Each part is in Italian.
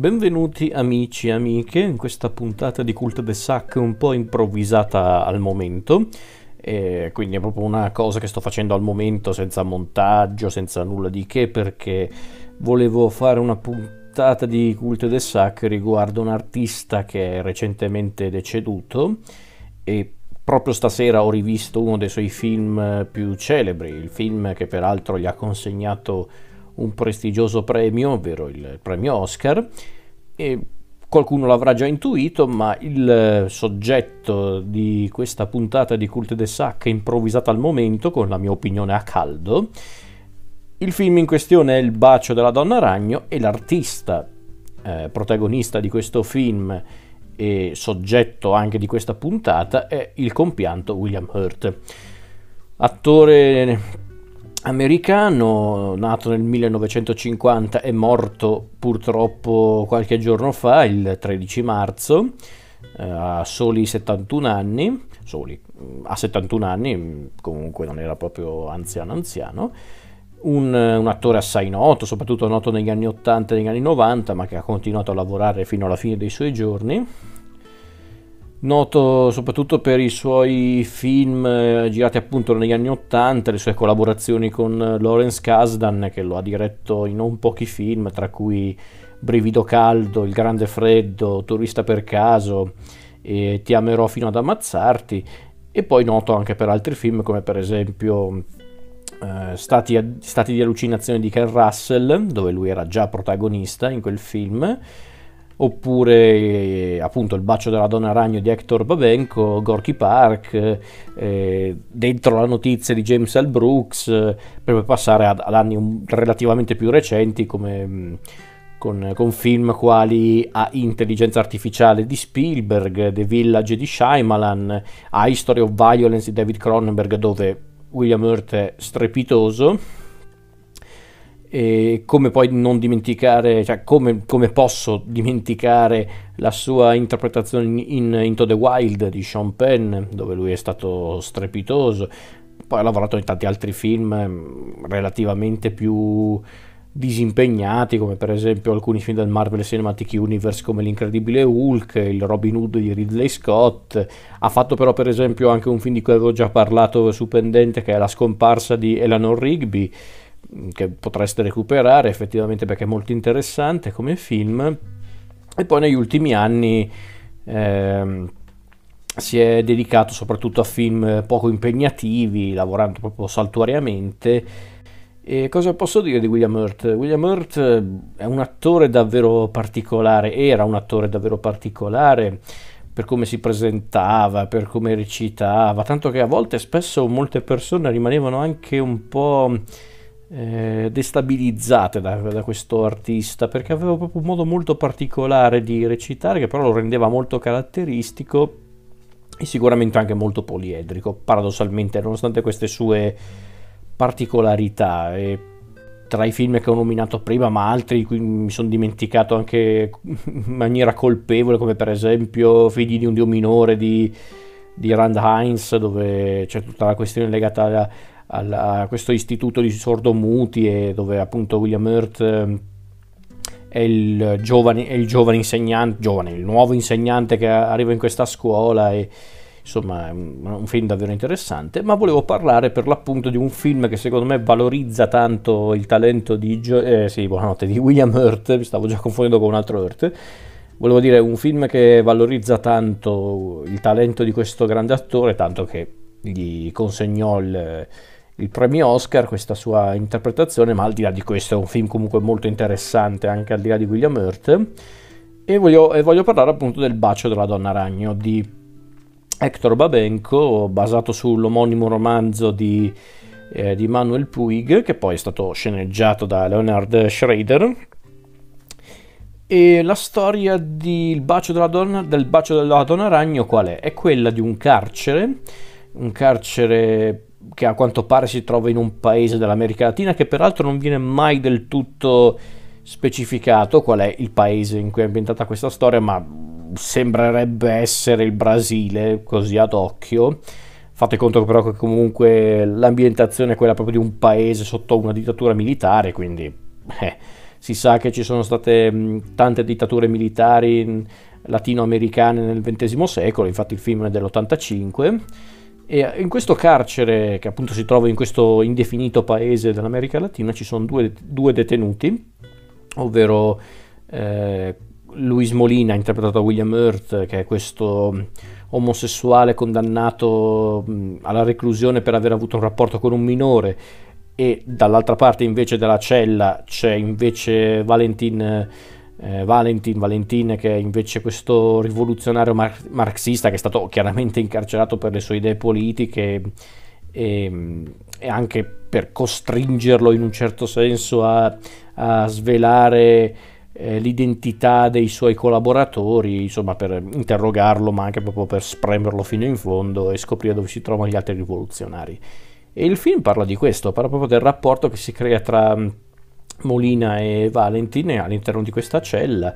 Benvenuti amici e amiche in questa puntata di Cult de Sac un po' improvvisata al momento. E quindi è proprio una cosa che sto facendo al momento senza montaggio, senza nulla di che perché volevo fare una puntata di Cult de Sac riguardo un artista che è recentemente deceduto e proprio stasera ho rivisto uno dei suoi film più celebri, il film che peraltro gli ha consegnato un prestigioso premio, ovvero il premio Oscar, e qualcuno l'avrà già intuito, ma il soggetto di questa puntata di Cult de Sac improvvisata al momento, con la mia opinione a caldo. Il film in questione è Il bacio della donna ragno e l'artista eh, protagonista di questo film e soggetto anche di questa puntata è il compianto William Hurt. Attore americano, nato nel 1950 e morto purtroppo qualche giorno fa, il 13 marzo, eh, a soli 71 anni, soli, a 71 anni, comunque non era proprio anziano anziano, un, un, attore assai noto, soprattutto noto negli anni 80 e negli anni 90, ma che ha continuato a lavorare fino alla fine dei suoi giorni noto soprattutto per i suoi film eh, girati appunto negli anni 80, le sue collaborazioni con eh, Lawrence Kasdan che lo ha diretto in non pochi film, tra cui Brivido caldo, Il grande freddo, Turista per caso e Ti amerò fino ad ammazzarti. E poi noto anche per altri film come per esempio eh, Stati, Stati di allucinazione di Ken Russell, dove lui era già protagonista in quel film oppure eh, appunto Il bacio della donna ragno di Hector Babenco, Gorky Park, eh, dentro la notizia di James L. Brooks, eh, per passare ad, ad, anni relativamente più recenti come mm, con, con, film quali A Intelligenza Artificiale di Spielberg, The Village di Shyamalan, A History of Violence di David Cronenberg dove William Hurt è strepitoso e come poi non dimenticare, cioè come, come, posso dimenticare la sua interpretazione in, in Into the Wild di Sean Penn, dove lui è stato strepitoso. Poi ha lavorato in tanti altri film mm, relativamente più disimpegnati, come per esempio alcuni film del Marvel Cinematic Universe come L'Incredibile Hulk, il Robin Hood di Ridley Scott. Ha fatto però per esempio anche un film di cui avevo già parlato su Pendente, che è La scomparsa di Eleanor Rigby che potreste recuperare effettivamente perché è molto interessante come film e poi negli ultimi anni eh, si è dedicato soprattutto a film poco impegnativi lavorando proprio saltuariamente e cosa posso dire di William Hurt? William Hurt è un attore davvero particolare era un attore davvero particolare per come si presentava, per come recitava, tanto che a volte spesso molte persone rimanevano anche un po' eh, destabilizzate da, da, questo artista perché aveva proprio un modo molto particolare di recitare che però lo rendeva molto caratteristico e sicuramente anche molto poliedrico paradossalmente nonostante queste sue particolarità. E tra i film che ho nominato prima ma altri cui mi sono dimenticato anche in maniera colpevole come per esempio Figli di un dio minore di, di Rand Heinz dove c'è tutta la questione legata alla a questo istituto di sordomuti e dove appunto William Hurt ehm, è il giovane, è il giovane insegnante, giovane, il nuovo insegnante che arriva in questa scuola e insomma è un film davvero interessante, ma volevo parlare per l'appunto di un film che secondo me valorizza tanto il talento di, eh, sì, di William Hurt, mi stavo già confondendo con un altro Hurt, volevo dire un film che valorizza tanto il talento di questo grande attore, tanto che gli consegnò il il premio Oscar questa sua interpretazione, ma al di là di questo è un film comunque molto interessante anche al di là di William Hurt. E voglio, e voglio parlare appunto del bacio della donna ragno di Hector Babenco, basato sull'omonimo romanzo di, eh, di Manuel Puig, che poi è stato sceneggiato da Leonard Schrader. E la storia bacio donna, del bacio della donna ragno qual è? È quella di un carcere, un carcere che a quanto pare si trova in un paese dell'America Latina che peraltro non viene mai del tutto specificato qual è il paese in cui è ambientata questa storia, ma sembrerebbe essere il Brasile, così ad occhio. Fate conto però che comunque l'ambientazione è quella proprio di un paese sotto una dittatura militare, quindi eh, si sa che ci sono state tante dittature militari latinoamericane nel XX secolo, infatti il film è dell'85. E in questo carcere, che appunto si trova in questo indefinito paese dell'America Latina, ci sono due, due detenuti, ovvero eh, Luis Molina, interpretato da William Hurt, che è questo omosessuale condannato alla reclusione per aver avuto un rapporto con un minore, e dall'altra parte invece della cella c'è invece Valentin eh, Valentin, Valentin che è invece questo rivoluzionario mar- marxista che è stato chiaramente incarcerato per le sue idee politiche e, e anche per costringerlo in un certo senso a, a svelare eh, l'identità dei suoi collaboratori, insomma per interrogarlo ma anche proprio per spremerlo fino in fondo e scoprire dove si trovano gli altri rivoluzionari. E il film parla di questo, parla proprio del rapporto che si crea tra Molina e Valentin all'interno di questa cella.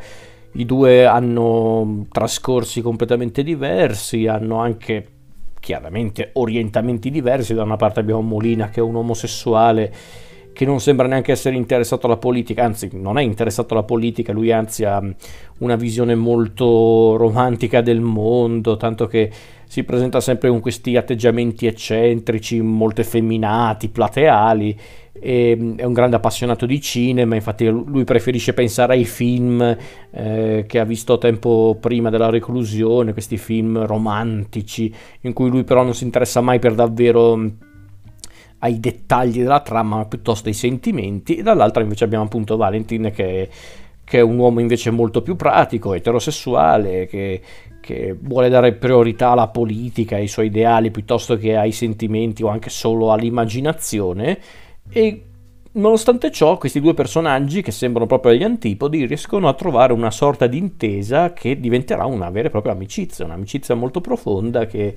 I due hanno trascorsi completamente diversi, hanno anche chiaramente orientamenti diversi. Da una parte abbiamo Molina che è un omosessuale che non sembra neanche essere interessato alla politica, anzi non è interessato alla politica, lui anzi ha una visione molto romantica del mondo, tanto che si presenta sempre con questi atteggiamenti eccentrici, molto effeminati, plateali e, è un grande appassionato di cinema, infatti lui preferisce pensare ai film eh, che ha visto tempo prima della reclusione, questi film romantici in cui lui però non si interessa mai per davvero ai dettagli della trama, ma piuttosto ai sentimenti, e dall'altra invece abbiamo appunto Valentin che, che è un uomo invece molto più pratico, eterosessuale, che, che vuole dare priorità alla politica, ai suoi ideali piuttosto che ai sentimenti o anche solo all'immaginazione. E nonostante ciò, questi due personaggi, che sembrano proprio agli antipodi, riescono a trovare una sorta di intesa che diventerà una vera e propria amicizia, un'amicizia molto profonda che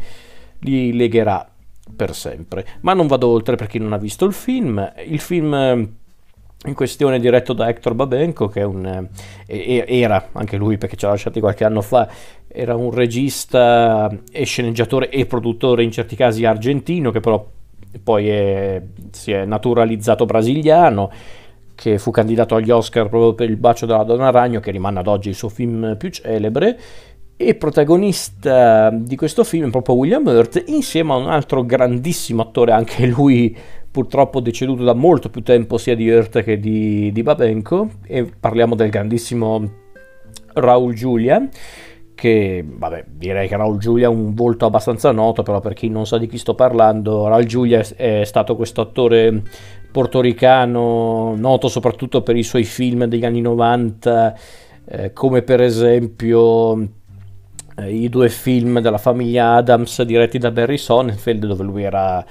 li legherà per sempre. Ma non vado oltre per chi non ha visto il film. Il film in questione diretto da Hector Babenco, che un, eh, era anche lui perché ci ha lasciati qualche anno fa, era un regista e sceneggiatore e produttore in certi casi argentino che però poi è, si è naturalizzato brasiliano, che fu candidato agli Oscar proprio per Il bacio della donna ragno, che rimane ad oggi il suo film più celebre, e protagonista di questo film è proprio William Hurt, insieme a un altro grandissimo attore, anche lui purtroppo deceduto da molto più tempo sia di Hurt che di, di Babenco, e parliamo del grandissimo Raul Giulia che vabbè direi che Raul Giulia è un volto abbastanza noto però per chi non sa di chi sto parlando Raul Giulia è stato questo attore portoricano noto soprattutto per i suoi film degli anni 90 eh, come per esempio eh, i due film della famiglia Adams diretti da Barry Sonnenfeld dove lui era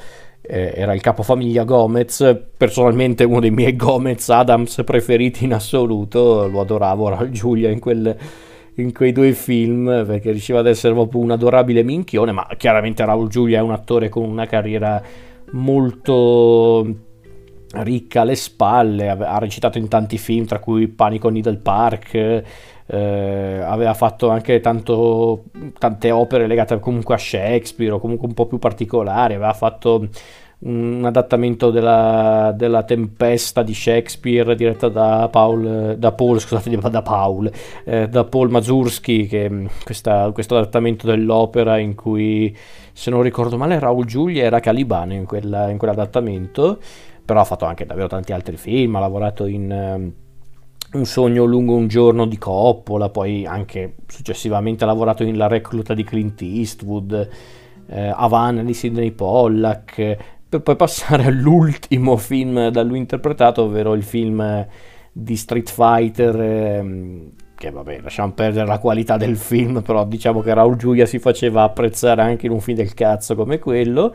eh, era il capofamiglia Gomez, personalmente uno dei miei Gomez Adams preferiti in assoluto, lo adoravo Raul Giulia in quel, in quei due film perché riusciva ad essere proprio un adorabile minchione, ma chiaramente Raul Giulia è un attore con una carriera molto ricca alle spalle, ha recitato in tanti film, tra cui Panico Needle Park, eh, aveva fatto anche tanto, tante opere legate comunque a Shakespeare o comunque un po' più particolari, aveva fatto un adattamento della, della, Tempesta di Shakespeare diretta da Paul, da Paul, scusate, da Paul, eh, da Paul Mazurski, che mm, questa, questo adattamento dell'opera in cui, se non ricordo male, Raul Giulia era Calibano in, quella, in quell'adattamento, però ha fatto anche davvero tanti altri film, ha lavorato in... Un sogno lungo un giorno di Coppola, poi anche successivamente ha lavorato in La recluta di Clint Eastwood, eh, Havana di Sidney Pollack, per poi passare all'ultimo film da lui interpretato, ovvero il film di Street Fighter, ehm, che vabbè, lasciamo perdere la qualità del film, però diciamo che Raul Giulia si faceva apprezzare anche in un film del cazzo come quello.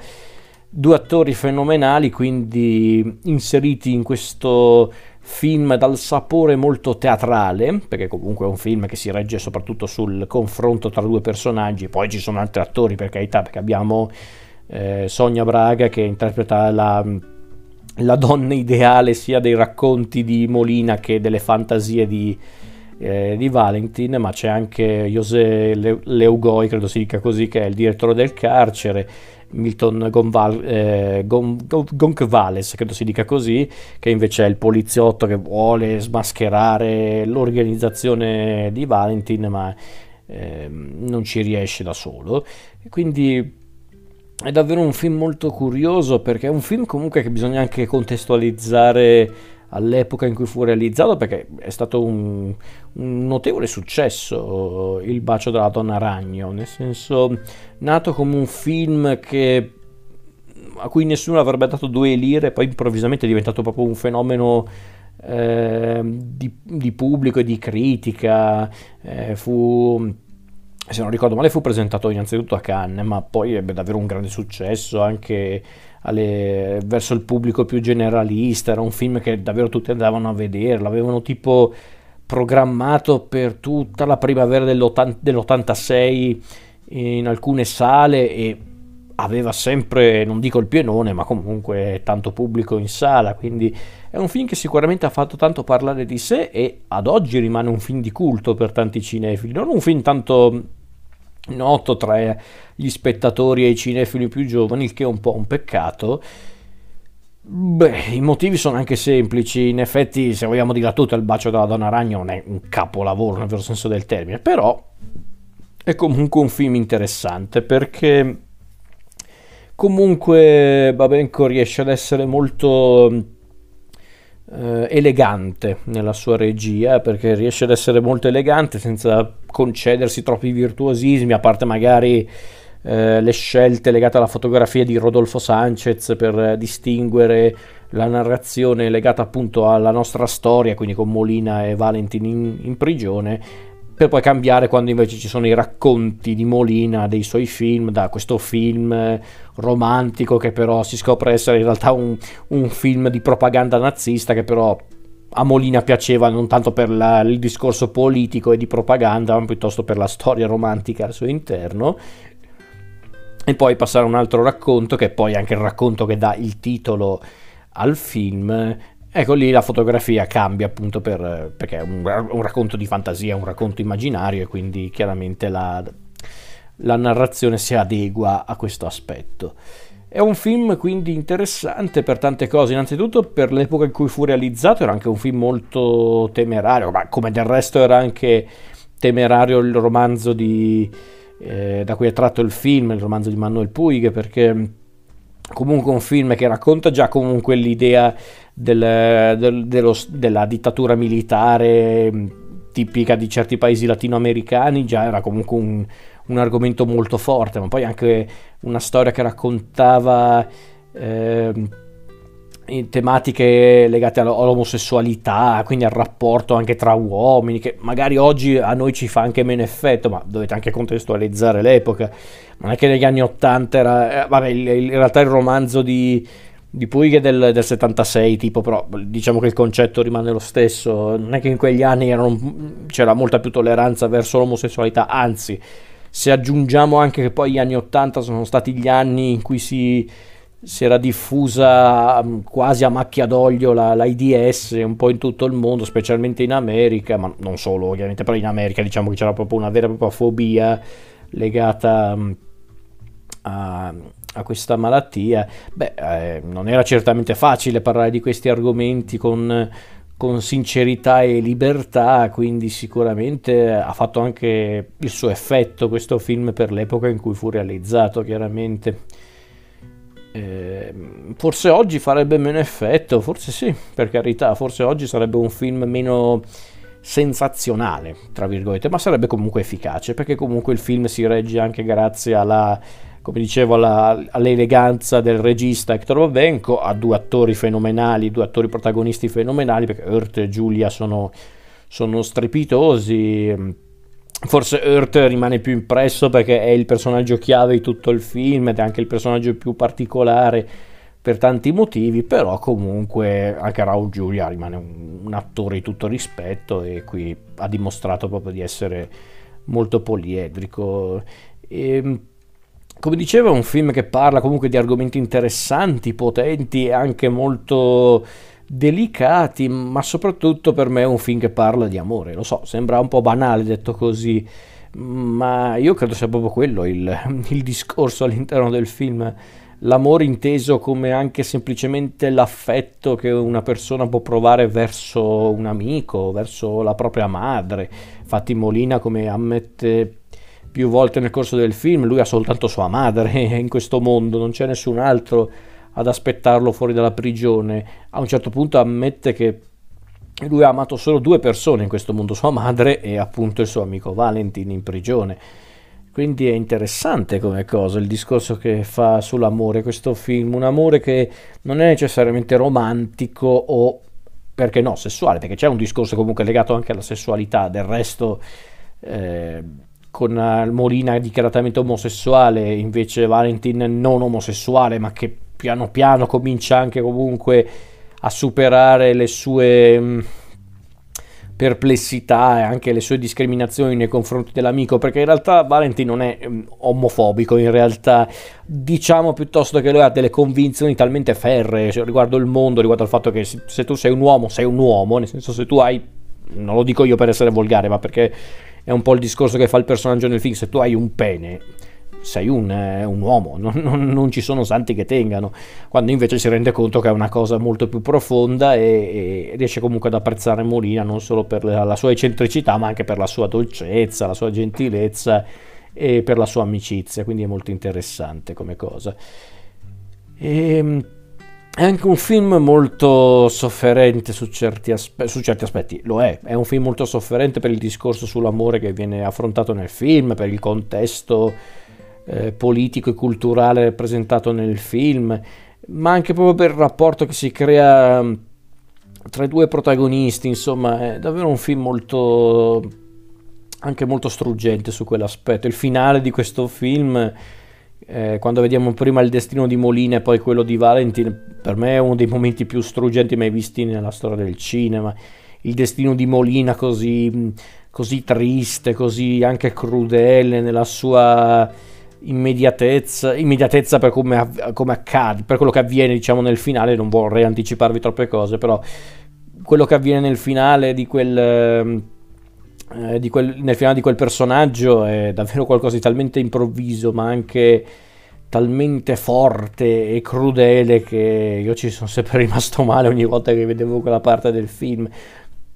Due attori fenomenali, quindi inseriti in questo film dal sapore molto teatrale, perché comunque è un film che si regge soprattutto sul confronto tra due personaggi, poi ci sono altri attori per carità, perché abbiamo eh, Sonia Braga che interpreta la, la, donna ideale sia dei racconti di Molina che delle fantasie di, eh, di Valentin, ma c'è anche José Leugoi, credo si dica così, che è il direttore del carcere, Milton Gonval, eh, Gon, Goncalves, credo si dica così, che invece è il poliziotto che vuole smascherare l'organizzazione di Valentin, ma eh, non ci riesce da solo. Quindi è davvero un film molto curioso perché è un film comunque che bisogna anche contestualizzare all'epoca in cui fu realizzato perché è stato un, un, notevole successo Il bacio della donna ragno, nel senso nato come un film che, a cui nessuno avrebbe dato due lire, poi improvvisamente è diventato proprio un fenomeno eh, di, di, pubblico e di critica, eh, fu se non ricordo male fu presentato innanzitutto a Cannes, ma poi ebbe davvero un grande successo anche alle, verso il pubblico più generalista, era un film che davvero tutti andavano a vedere, l'avevano tipo programmato per tutta la primavera dell'86 in alcune sale e aveva sempre, non dico il pienone, ma comunque tanto pubblico in sala, quindi è un film che sicuramente ha fatto tanto parlare di sé e ad oggi rimane un film di culto per tanti cinefili, non un film tanto noto tra gli spettatori e i cinefili più giovani, il che è un po' un peccato. Beh, i motivi sono anche semplici, in effetti se vogliamo dirla tutta il bacio della donna ragno non è un capolavoro nel vero senso del termine, però è comunque un film interessante perché comunque Babenco riesce ad essere molto eh, elegante nella sua regia perché riesce ad essere molto elegante senza concedersi troppi virtuosismi, a parte magari eh, le scelte legate alla fotografia di Rodolfo Sanchez per distinguere la narrazione legata appunto alla nostra storia, quindi con Molina e Valentin in, in prigione, per poi cambiare quando invece ci sono i racconti di Molina dei suoi film, da questo film romantico che però si scopre essere in realtà un, un film di propaganda nazista che però a Molina piaceva non tanto per la, il discorso politico e di propaganda, ma piuttosto per la storia romantica al suo interno. E poi passare a un altro racconto, che è poi anche il racconto che dà il titolo al film, Ecco lì la fotografia cambia appunto per, perché è un, un, racconto di fantasia, un racconto immaginario e quindi chiaramente la, la narrazione si adegua a questo aspetto. È un film quindi interessante per tante cose, innanzitutto per l'epoca in cui fu realizzato era anche un film molto temerario, ma come del resto era anche temerario il romanzo di, eh, da cui è tratto il film, il romanzo di Manuel Puig, perché comunque un film che racconta già comunque l'idea del, del, dello, della dittatura militare mm, tipica di certi paesi latinoamericani, già era comunque un, un argomento molto forte, ma poi anche una storia che raccontava eh, tematiche legate all'omosessualità, quindi al rapporto anche tra uomini, che magari oggi a noi ci fa anche meno effetto, ma dovete anche contestualizzare l'epoca. Non è che negli anni 80 era... Eh, vabbè, in realtà il romanzo di di Puig del, del 76 tipo però diciamo che il concetto rimane lo stesso. Non è che in quegli anni erano, c'era molta più tolleranza verso l'omosessualità anzi se aggiungiamo anche che poi gli anni 80 sono stati gli anni in cui si, si era diffusa mm, quasi a macchia d'olio la, l'AIDS un po' in tutto il mondo specialmente in America ma non solo ovviamente però in America diciamo che c'era proprio una vera e propria fobia legata mm, a a questa malattia, beh, eh, non era certamente facile parlare di questi argomenti con, con, sincerità e libertà, quindi sicuramente ha fatto anche il suo effetto questo film per l'epoca in cui fu realizzato, chiaramente. Eh, forse oggi farebbe meno effetto, forse sì, per carità, forse oggi sarebbe un film meno sensazionale, tra virgolette, ma sarebbe comunque efficace, perché comunque il film si regge anche grazie alla come dicevo, alla, all'eleganza del regista Hector Babenco, ha due attori fenomenali, due attori protagonisti fenomenali, perché Hurt e Giulia sono, sono strepitosi. Forse Hurt rimane più impresso perché è il personaggio chiave di tutto il film ed è anche il personaggio più particolare per tanti motivi, però comunque anche Raul Giulia rimane un, un attore di tutto rispetto e qui ha dimostrato proprio di essere molto poliedrico. E, ehm, come dicevo è un film che parla comunque di argomenti interessanti, potenti e anche molto delicati, ma soprattutto per me è un film che parla di amore. Lo so, sembra un po' banale detto così, ma io credo sia proprio quello il, il discorso all'interno del film. L'amore inteso come anche semplicemente l'affetto che una persona può provare verso un amico, verso la propria madre. Infatti Molina, come ammette più volte nel corso del film, lui ha soltanto sua madre in questo mondo, non c'è nessun altro ad aspettarlo fuori dalla prigione. A un certo punto ammette che lui ha amato solo due persone in questo mondo, sua madre e appunto il suo amico Valentin in prigione. Quindi è interessante come cosa il discorso che fa sull'amore questo film, un amore che non è necessariamente romantico o perché no, sessuale, perché c'è un discorso comunque legato anche alla sessualità, del resto eh, con Molina dichiaratamente omosessuale, invece Valentin non omosessuale, ma che piano piano comincia anche comunque a superare le sue mm, perplessità e anche le sue discriminazioni nei confronti dell'amico, perché in realtà Valentin non è um, omofobico, in realtà diciamo piuttosto che lui ha delle convinzioni talmente ferree cioè, riguardo il mondo, riguardo al fatto che se tu sei un uomo, sei un uomo, nel senso se tu hai, non lo dico io per essere volgare, ma perché è un po' il discorso che fa il personaggio nel film, se tu hai un pene sei un, eh, un uomo, non, non, non, ci sono santi che tengano, quando invece si rende conto che è una cosa molto più profonda e, e riesce comunque ad apprezzare Molina non solo per la, la, sua eccentricità ma anche per la sua dolcezza, la sua gentilezza e per la sua amicizia, quindi è molto interessante come cosa. Ehm, è anche un film molto sofferente su certi, aspe- su certi, aspetti, lo è, è un film molto sofferente per il discorso sull'amore che viene affrontato nel film, per il contesto eh, politico e culturale rappresentato nel film, ma anche proprio per il rapporto che si crea mm, tra i due protagonisti, insomma, è davvero un film molto anche molto struggente su quell'aspetto. Il finale di questo film, eh, quando vediamo prima il destino di Molina e poi quello di Valentin, per me è uno dei momenti più struggenti mai visti nella storia del cinema. Il destino di Molina così, così triste, così anche crudele nella sua immediatezza, immediatezza per come, come, accade, per quello che avviene diciamo nel finale, non vorrei anticiparvi troppe cose, però quello che avviene nel finale di quel, eh, di quel, nel finale di quel personaggio è davvero qualcosa di talmente improvviso, ma anche talmente forte e crudele che io ci sono sempre rimasto male ogni volta che vedevo quella parte del film.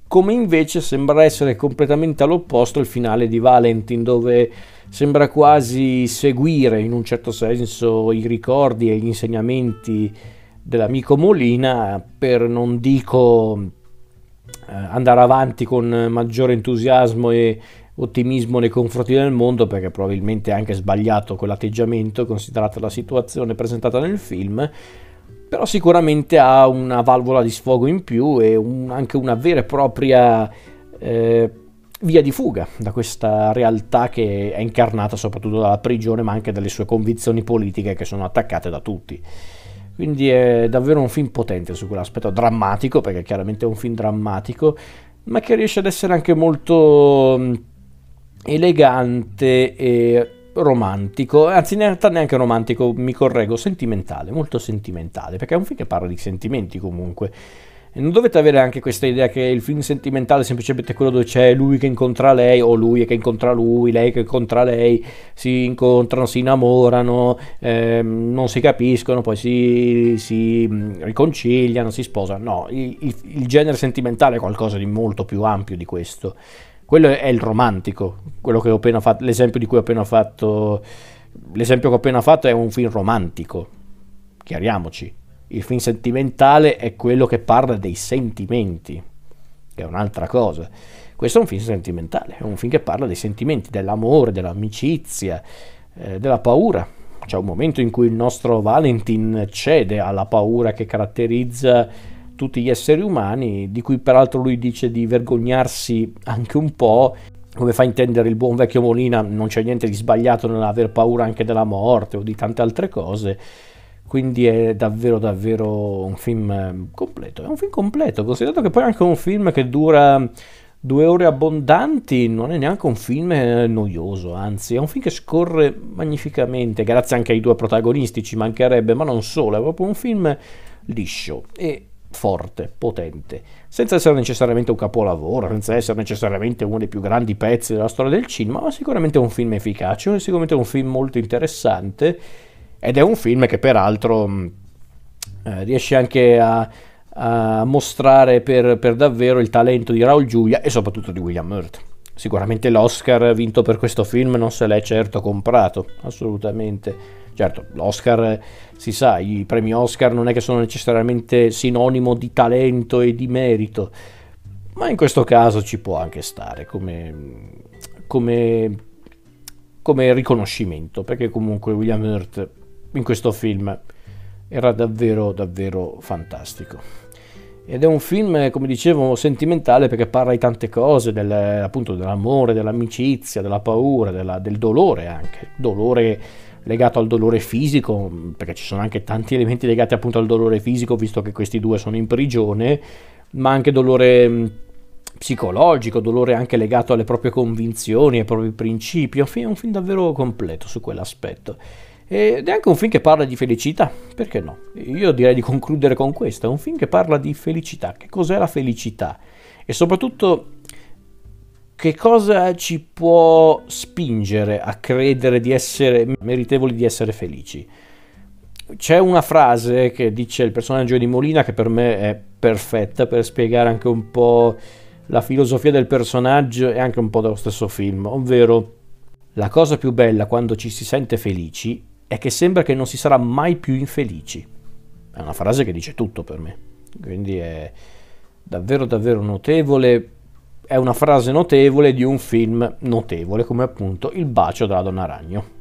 Come invece sembra essere completamente all'opposto il finale di Valentin, dove sembra quasi seguire in un certo senso i ricordi e gli insegnamenti dell'amico Molina per non dico eh, andare avanti con maggiore entusiasmo e ottimismo nei confronti del mondo perché probabilmente è anche sbagliato quell'atteggiamento considerata la situazione presentata nel film però sicuramente ha una valvola di sfogo in più e un, anche una vera e propria eh, via di fuga da questa realtà che è incarnata soprattutto dalla prigione ma anche dalle sue convinzioni politiche che sono attaccate da tutti. Quindi è davvero un film potente su quell'aspetto drammatico, perché chiaramente è un film drammatico, ma che riesce ad essere anche molto elegante e romantico, anzi in realtà neanche romantico, mi correggo, sentimentale, molto sentimentale, perché è un film che parla di sentimenti comunque e non dovete avere anche questa idea che il film sentimentale è semplicemente quello dove c'è lui che incontra lei o lui che incontra lui, lei che incontra lei, si incontrano, si innamorano, ehm, non si capiscono, poi si, si mm, riconciliano, si sposano. No, il, il, il genere sentimentale è qualcosa di molto più ampio di questo. Quello è il romantico, quello che ho appena fatto, l'esempio di cui ho appena fatto, l'esempio che ho appena fatto è un film romantico, chiariamoci il film sentimentale è quello che parla dei sentimenti, che è un'altra cosa. Questo è un film sentimentale, è un film che parla dei sentimenti, dell'amore, dell'amicizia, eh, della paura. C'è un momento in cui il nostro Valentin cede alla paura che caratterizza tutti gli esseri umani, di cui peraltro lui dice di vergognarsi anche un po', come fa a intendere il buon vecchio Molina, non c'è niente di sbagliato nell'aver paura anche della morte o di tante altre cose. Quindi è davvero davvero un film eh, completo, è un film completo, considerato che poi è anche un film che dura due ore abbondanti, non è neanche un film eh, noioso, anzi è un film che scorre magnificamente, grazie anche ai due protagonisti, ci mancherebbe, ma non solo, è proprio un film liscio. E forte, potente, senza essere necessariamente un capolavoro, senza essere necessariamente uno dei più grandi pezzi della storia del cinema, ma sicuramente un film efficace, sicuramente un film molto interessante ed è un film che peraltro mm, eh, riesce anche a, a mostrare per, per, davvero il talento di Raul Giulia e soprattutto di William Hurt. Sicuramente l'Oscar vinto per questo film non se l'è certo comprato, assolutamente. Certo, l'Oscar si sa, i premi Oscar non è che sono necessariamente sinonimo di talento e di merito, ma in questo caso ci può anche stare come, come, come riconoscimento, perché comunque William Hurt in questo film era davvero davvero fantastico. Ed è un film, come dicevo, sentimentale perché parla di tante cose, del, appunto dell'amore, dell'amicizia, della paura, della, del dolore anche. Dolore legato al dolore fisico, perché ci sono anche tanti elementi legati appunto al dolore fisico, visto che questi due sono in prigione, ma anche dolore psicologico, dolore anche legato alle proprie convinzioni, ai propri principi. È un film, davvero completo su quell'aspetto. Ed è anche un film che parla di felicità, perché no? Io direi di concludere con questo, è un film che parla di felicità, che cos'è la felicità e soprattutto che cosa ci può spingere a credere di essere meritevoli di essere felici. C'è una frase che dice il personaggio di Molina che per me è perfetta per spiegare anche un po' la filosofia del personaggio e anche un po' dello stesso film, ovvero la cosa più bella quando ci si sente felici è che sembra che non si sarà mai più infelici. È una frase che dice tutto per me, quindi è davvero davvero notevole, è una frase notevole di un film notevole come appunto Il bacio della donna ragno.